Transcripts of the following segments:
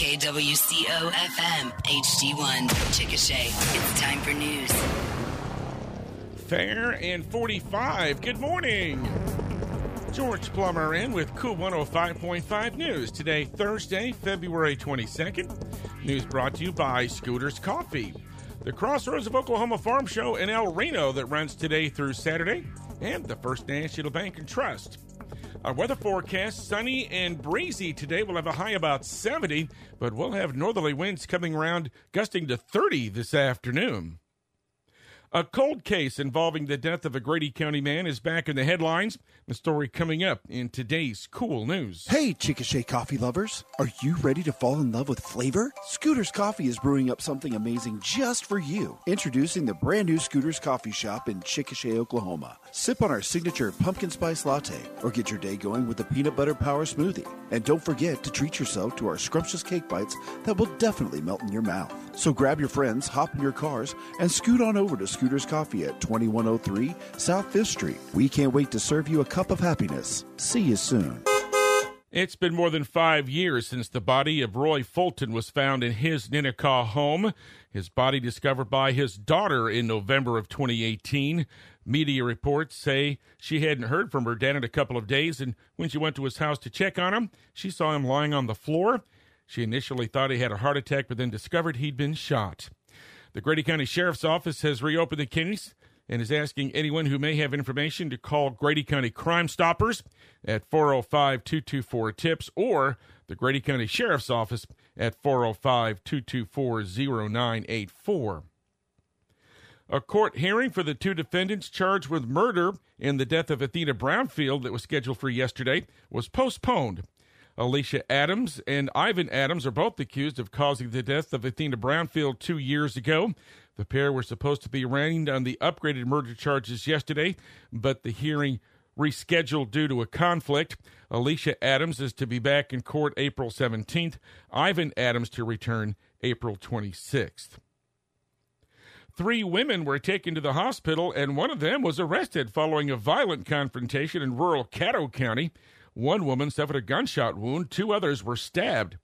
KWCO FM HD1 Chickasha. It's time for news. Fair and 45. Good morning. George Plummer in with KOOL 105.5 News. Today, Thursday, February 22nd. News brought to you by Scooters Coffee. The Crossroads of Oklahoma Farm Show in El Reno that runs today through Saturday. And the First National Bank and Trust. Our weather forecast sunny and breezy today. We'll have a high about 70, but we'll have northerly winds coming around, gusting to 30 this afternoon. A cold case involving the death of a Grady County man is back in the headlines. The story coming up in today's KOOL News. Hey, Chickasha coffee lovers. Are you ready to fall in love with flavor? Scooters Coffee is brewing up something amazing just for you. Introducing the brand new Scooters Coffee Shop in Chickasha, Oklahoma. Sip on our signature pumpkin spice latte or get your day going with a peanut butter power smoothie. And don't forget to treat yourself to our scrumptious cake bites that will definitely melt in your mouth. So grab your friends, hop in your cars, and scoot on over to Scooters Coffee at 2103 South 5th Street. We can't wait to serve you a cup of happiness. See you soon. It's been more than five years since the body of Roy Fulton was found in his Ninnekah home. His body discovered by his daughter in November of 2018. Media reports say she hadn't heard from her dad in a couple of days, and when she went to his house to check on him, she saw him lying on the floor. She initially thought he had a heart attack, but then discovered he'd been shot. The Grady County Sheriff's Office has reopened the case and is asking anyone who may have information to call Grady County Crime Stoppers at 405 224 TIPS or the Grady County Sheriff's Office at 405 224 0984. A court hearing for the two defendants charged with murder in the death of Athena Brownfield that was scheduled for yesterday was postponed. Alicia Adams and Ivan Adams are both accused of causing the death of Athena Brownfield two years ago. The pair were supposed to be arraigned on the upgraded murder charges yesterday, but the hearing rescheduled due to a conflict. Alicia Adams is to be back in court April 17th, Ivan Adams to return April 26th. Three women were taken to the hospital, and one of them was arrested following a violent confrontation in rural Caddo County. One woman suffered a gunshot wound, two others were stabbed.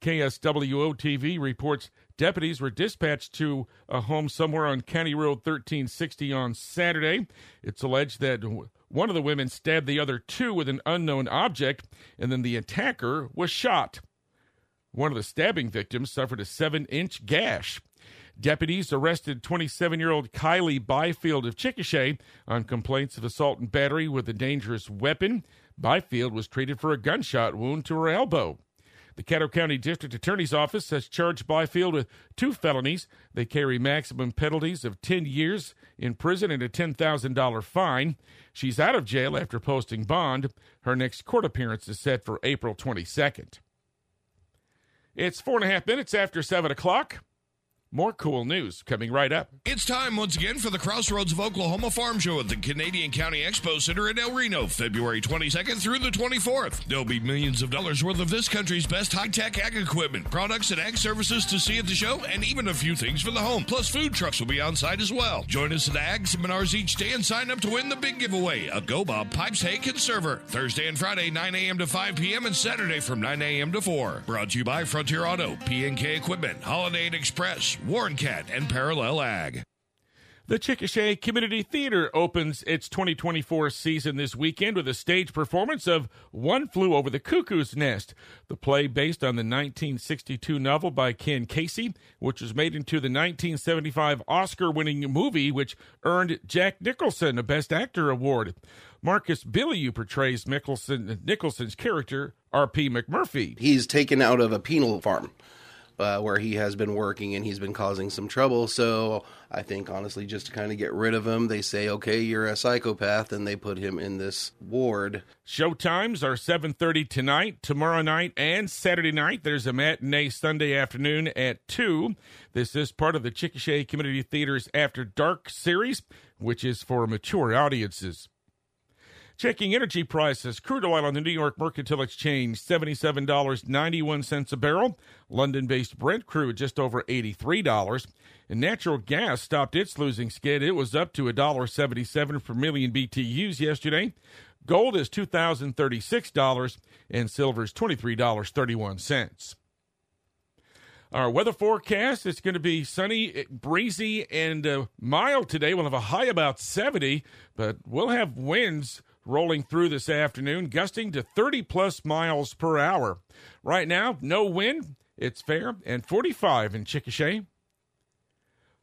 KSWO TV reports deputies were dispatched to a home somewhere on County Road 1360 on Saturday. It's alleged that one of the women stabbed the other two with an unknown object, and then the attacker was shot. One of the stabbing victims suffered a seven inch gash. Deputies arrested 27 year old Kylie Byfield of Chickasha on complaints of assault and battery with a dangerous weapon. Byfield was treated for a gunshot wound to her elbow. The Caddo County District Attorney's Office has charged Byfield with two felonies. They carry maximum penalties of 10 years in prison and a $10,000 fine. She's out of jail after posting bond. Her next court appearance is set for April 22nd. It's four and a half minutes after 7 o'clock. More KOOL news coming right up. It's time once again for the Crossroads of Oklahoma Farm Show at the Canadian County Expo Center in El Reno, February 22nd through the 24th. There'll be millions of dollars worth of this country's best high tech ag equipment, products, and ag services to see at the show, and even a few things for the home. Plus, food trucks will be on site as well. Join us at ag seminars each day and sign up to win the big giveaway a Go Bob Pipes Hay Conserver. Thursday and Friday, 9 a.m. to 5 p.m., and Saturday from 9 a.m. to 4. Brought to you by Frontier Auto, P&K Equipment, Holiday Inn Express, Warren Cat, and Parallel Ag. The Chickasha Community Theater opens its 2024 season this weekend with a stage performance of One Flew Over the Cuckoo's Nest, the play based on the 1962 novel by Ken Kesey, which was made into the 1975 Oscar winning movie, which earned Jack Nicholson a Best Actor award. Marcus Billiou portrays Nicholson, Nicholson's character, R.P. McMurphy. He's taken out of a penal farm uh, where he has been working and he's been causing some trouble. So I think honestly, just to kind of get rid of him, they say, "Okay, you're a psychopath," and they put him in this ward. Show times are 7:30 tonight, tomorrow night, and Saturday night. There's a matinee Sunday afternoon at 2. This is part of the Chickasha Community Theater's After Dark series, which is for mature audiences. Checking energy prices. Crude oil on the New York Mercantile Exchange, $77.91 a barrel. London based Brent crude just over $83. And natural gas stopped its losing skid. It was up to $1.77 per million BTUs yesterday. Gold is $2,036 and silver is $23.31. Our weather forecast it's going to be sunny, breezy, and uh, mild today. We'll have a high about 70, but we'll have winds rolling through this afternoon, gusting to 30 plus miles per hour. Right now, no wind. It's fair and 45 in Chickasha.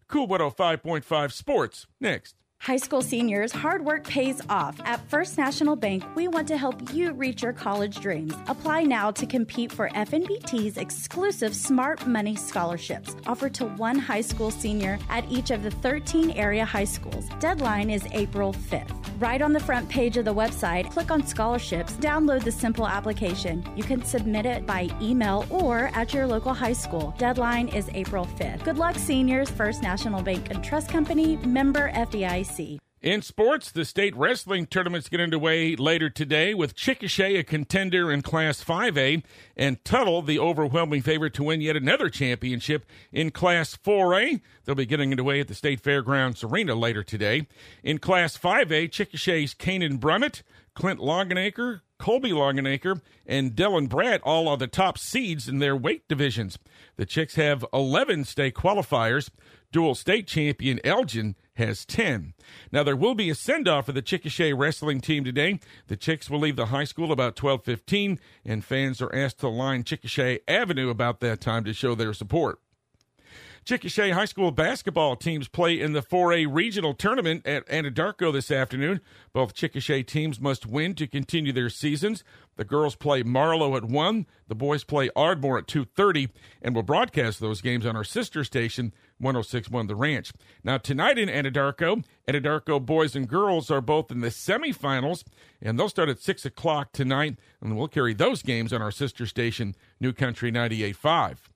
KOOL 105.5 Sports next. High school seniors, hard work pays off. At First National Bank, we want to help you reach your college dreams. Apply now to compete for FNBT's exclusive Smart Money scholarships, offered to one high school senior at each of the 13 area high schools. Deadline is April 5th. Right on the front page of the website, click on scholarships, download the simple application. You can submit it by email or at your local high school. Deadline is April 5th. Good luck, seniors. First National Bank and Trust Company, member FDIC. In sports, the state wrestling tournaments get underway later today with Chickasha a contender in Class 5A and Tuttle the overwhelming favorite to win yet another championship in Class 4A. They'll be getting underway at the State Fairgrounds Arena later today. In Class 5A, Chickasha's Kanan Brummett, Clint Longenacre, Colby Longenacre, and Dylan Brett all are the top seeds in their weight divisions. The Chicks have 11 state qualifiers. Dual state champion Elgin has 10. Now, there will be a send off for the Chickasha wrestling team today. The Chicks will leave the high school about 12:15, and fans are asked to line Chickasha Avenue about that time to show their support. Chickasha High School basketball teams play in the 4A regional tournament at Anadarko this afternoon. Both Chickasha teams must win to continue their seasons. The girls play Marlow at 1, the boys play Ardmore at 2:30, and we'll broadcast those games on our sister station 1061 The Ranch. Now tonight in Anadarko, Anadarko boys and girls are both in the semifinals, and they'll start at 6 o'clock tonight, and we'll carry those games on our sister station New Country 98.5.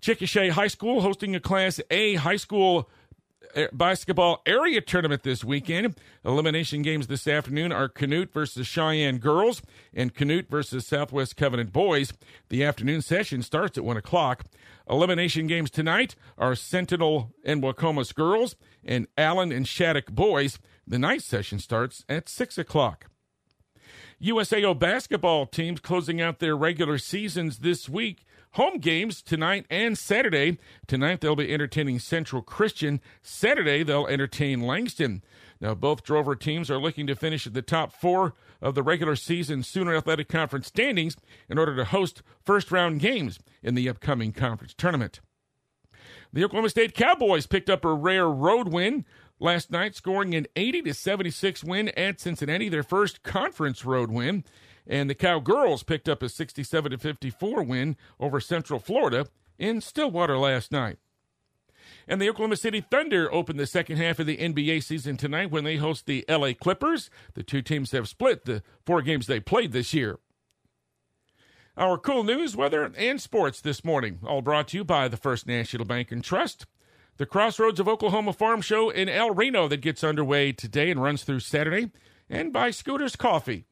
Chickasha High School hosting a Class A high school uh, basketball area tournament this weekend. Elimination games this afternoon are Canute versus Cheyenne girls and Canute versus Southwest Covenant boys. The afternoon session starts at 1 o'clock. Elimination games tonight are Sentinel and Waukomis girls and Allen and Shattuck boys. The night session starts at 6 o'clock. USAO basketball teams closing out their regular seasons this week home games tonight and Saturday. Tonight they'll be entertaining Central Christian. Saturday they'll entertain Langston. Now both Drover teams are looking to finish at the top four of the regular season Sooner Athletic Conference standings in order to host first round games in the upcoming conference tournament. The Oklahoma State Cowboys picked up a rare road win last night, scoring an 80 to 76 win at Cincinnati, their first conference road win. And the Cowgirls picked up a 67 54 win over Central Florida in Stillwater last night. And the Oklahoma City Thunder opened the second half of the NBA season tonight when they host the LA Clippers. The two teams have split the four games they played this year. Our KOOL news, weather, and sports this morning, all brought to you by the First National Bank and Trust. The Crossroads of Oklahoma Farm Show in El Reno that gets underway today and runs through Saturday, and by Scooters Coffee.